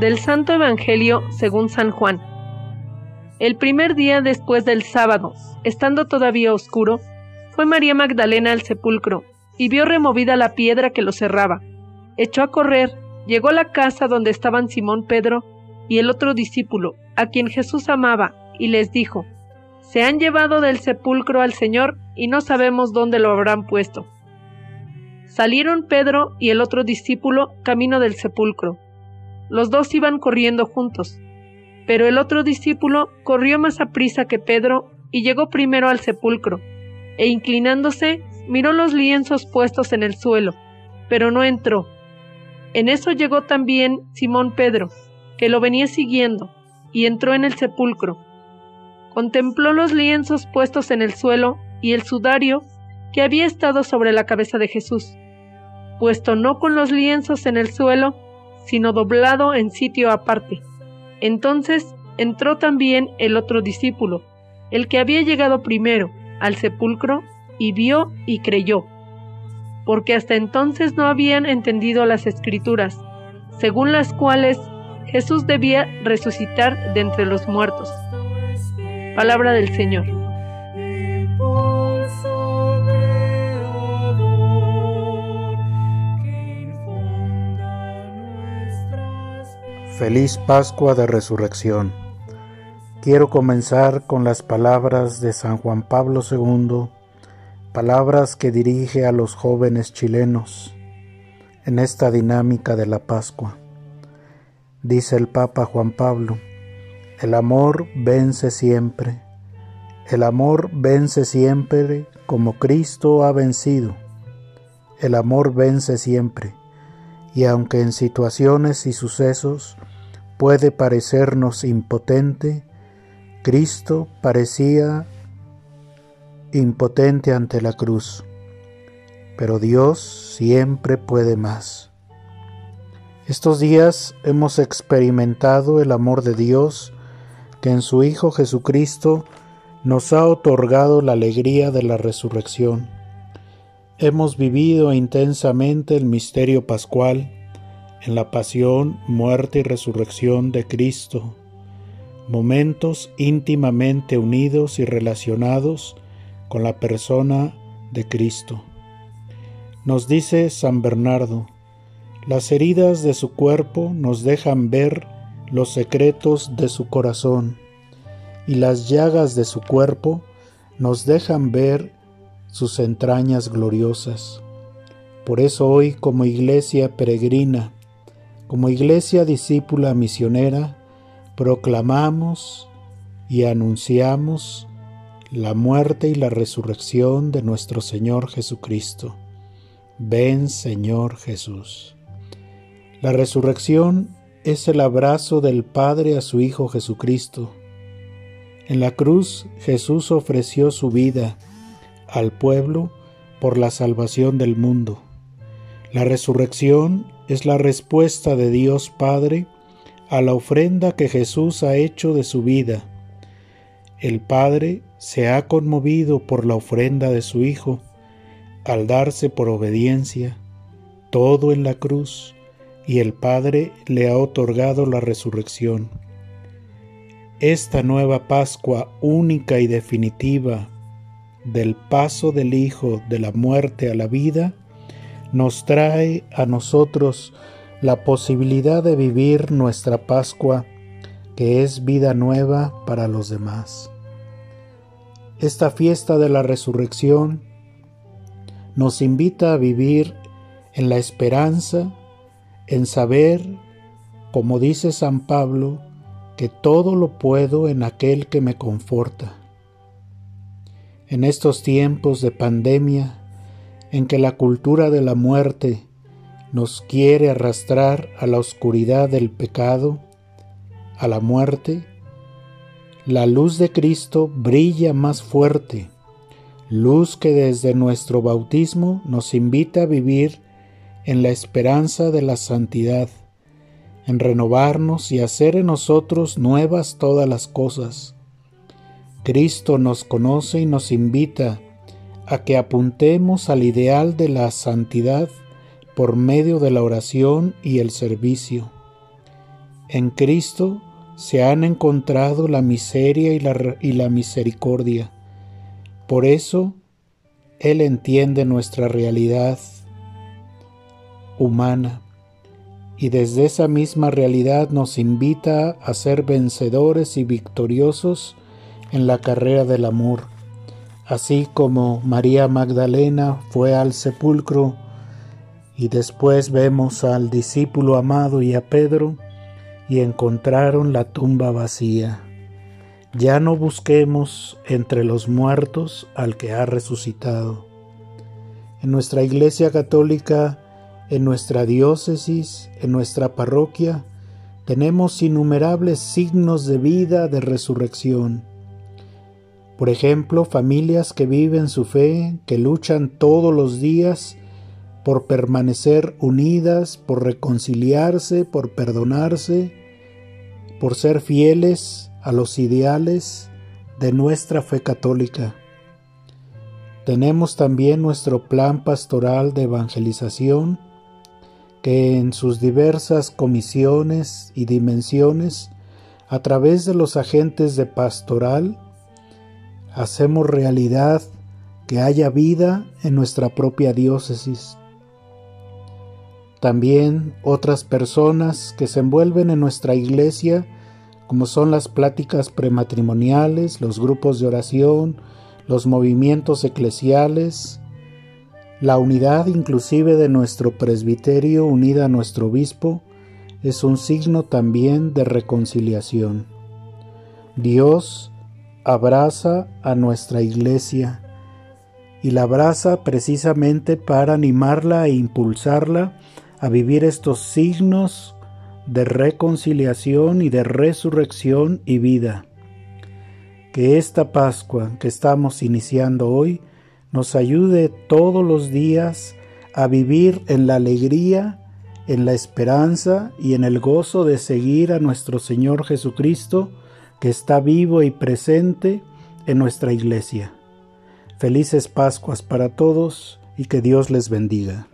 Del Santo Evangelio según San Juan. El primer día después del sábado, estando todavía oscuro, fue María Magdalena al sepulcro y vio removida la piedra que lo cerraba. Echó a correr, llegó a la casa donde estaban Simón Pedro y el otro discípulo, a quien Jesús amaba, y les dijo, Se han llevado del sepulcro al Señor y no sabemos dónde lo habrán puesto. Salieron Pedro y el otro discípulo camino del sepulcro. Los dos iban corriendo juntos, pero el otro discípulo corrió más a prisa que Pedro y llegó primero al sepulcro, e inclinándose miró los lienzos puestos en el suelo, pero no entró. En eso llegó también Simón Pedro, que lo venía siguiendo, y entró en el sepulcro. Contempló los lienzos puestos en el suelo y el sudario que había estado sobre la cabeza de Jesús, puesto no con los lienzos en el suelo, sino doblado en sitio aparte. Entonces entró también el otro discípulo, el que había llegado primero al sepulcro, y vio y creyó, porque hasta entonces no habían entendido las escrituras, según las cuales Jesús debía resucitar de entre los muertos. Palabra del Señor. Feliz Pascua de Resurrección. Quiero comenzar con las palabras de San Juan Pablo II, palabras que dirige a los jóvenes chilenos en esta dinámica de la Pascua. Dice el Papa Juan Pablo, el amor vence siempre, el amor vence siempre como Cristo ha vencido, el amor vence siempre, y aunque en situaciones y sucesos puede parecernos impotente, Cristo parecía impotente ante la cruz, pero Dios siempre puede más. Estos días hemos experimentado el amor de Dios que en su Hijo Jesucristo nos ha otorgado la alegría de la resurrección. Hemos vivido intensamente el misterio pascual en la pasión, muerte y resurrección de Cristo, momentos íntimamente unidos y relacionados con la persona de Cristo. Nos dice San Bernardo, las heridas de su cuerpo nos dejan ver los secretos de su corazón y las llagas de su cuerpo nos dejan ver sus entrañas gloriosas. Por eso hoy como iglesia peregrina, como iglesia discípula misionera, proclamamos y anunciamos la muerte y la resurrección de nuestro Señor Jesucristo. Ven Señor Jesús. La resurrección es el abrazo del Padre a su Hijo Jesucristo. En la cruz Jesús ofreció su vida al pueblo por la salvación del mundo. La resurrección es la respuesta de Dios Padre a la ofrenda que Jesús ha hecho de su vida. El Padre se ha conmovido por la ofrenda de su Hijo al darse por obediencia todo en la cruz y el Padre le ha otorgado la resurrección. Esta nueva Pascua única y definitiva del paso del Hijo de la muerte a la vida nos trae a nosotros la posibilidad de vivir nuestra Pascua, que es vida nueva para los demás. Esta fiesta de la resurrección nos invita a vivir en la esperanza, en saber, como dice San Pablo, que todo lo puedo en aquel que me conforta. En estos tiempos de pandemia, en que la cultura de la muerte nos quiere arrastrar a la oscuridad del pecado, a la muerte, la luz de Cristo brilla más fuerte, luz que desde nuestro bautismo nos invita a vivir en la esperanza de la santidad, en renovarnos y hacer en nosotros nuevas todas las cosas. Cristo nos conoce y nos invita a que apuntemos al ideal de la santidad por medio de la oración y el servicio. En Cristo se han encontrado la miseria y la, misericordia. Por eso, Él entiende nuestra realidad humana y desde esa misma realidad nos invita a ser vencedores y victoriosos en la carrera del amor, así como María Magdalena fue al sepulcro y después vemos al discípulo amado y a Pedro y encontraron la tumba vacía. Ya no busquemos entre los muertos al que ha resucitado. En nuestra Iglesia Católica, en nuestra diócesis, en nuestra parroquia, tenemos innumerables signos de vida, de resurrección. Por ejemplo, familias que viven su fe, que luchan todos los días por permanecer unidas, por reconciliarse, por perdonarse, por ser fieles a los ideales de nuestra fe católica. Tenemos también nuestro plan pastoral de evangelización, que en sus diversas comisiones y dimensiones, a través de los agentes de pastoral, hacemos realidad que haya vida en nuestra propia diócesis. También otras personas que se envuelven en nuestra iglesia, como son las pláticas prematrimoniales, los grupos de oración, los movimientos eclesiales, la unidad inclusive de nuestro presbiterio unida a nuestro obispo, es un signo también de reconciliación. Dios abraza a nuestra iglesia y la abraza precisamente para animarla e impulsarla a vivir estos signos de reconciliación y de resurrección y vida. Que esta Pascua que estamos iniciando hoy nos ayude todos los días a vivir en la alegría, en la esperanza y en el gozo de seguir a nuestro Señor Jesucristo, que está vivo y presente en nuestra iglesia. Felices Pascuas para todos y que Dios les bendiga.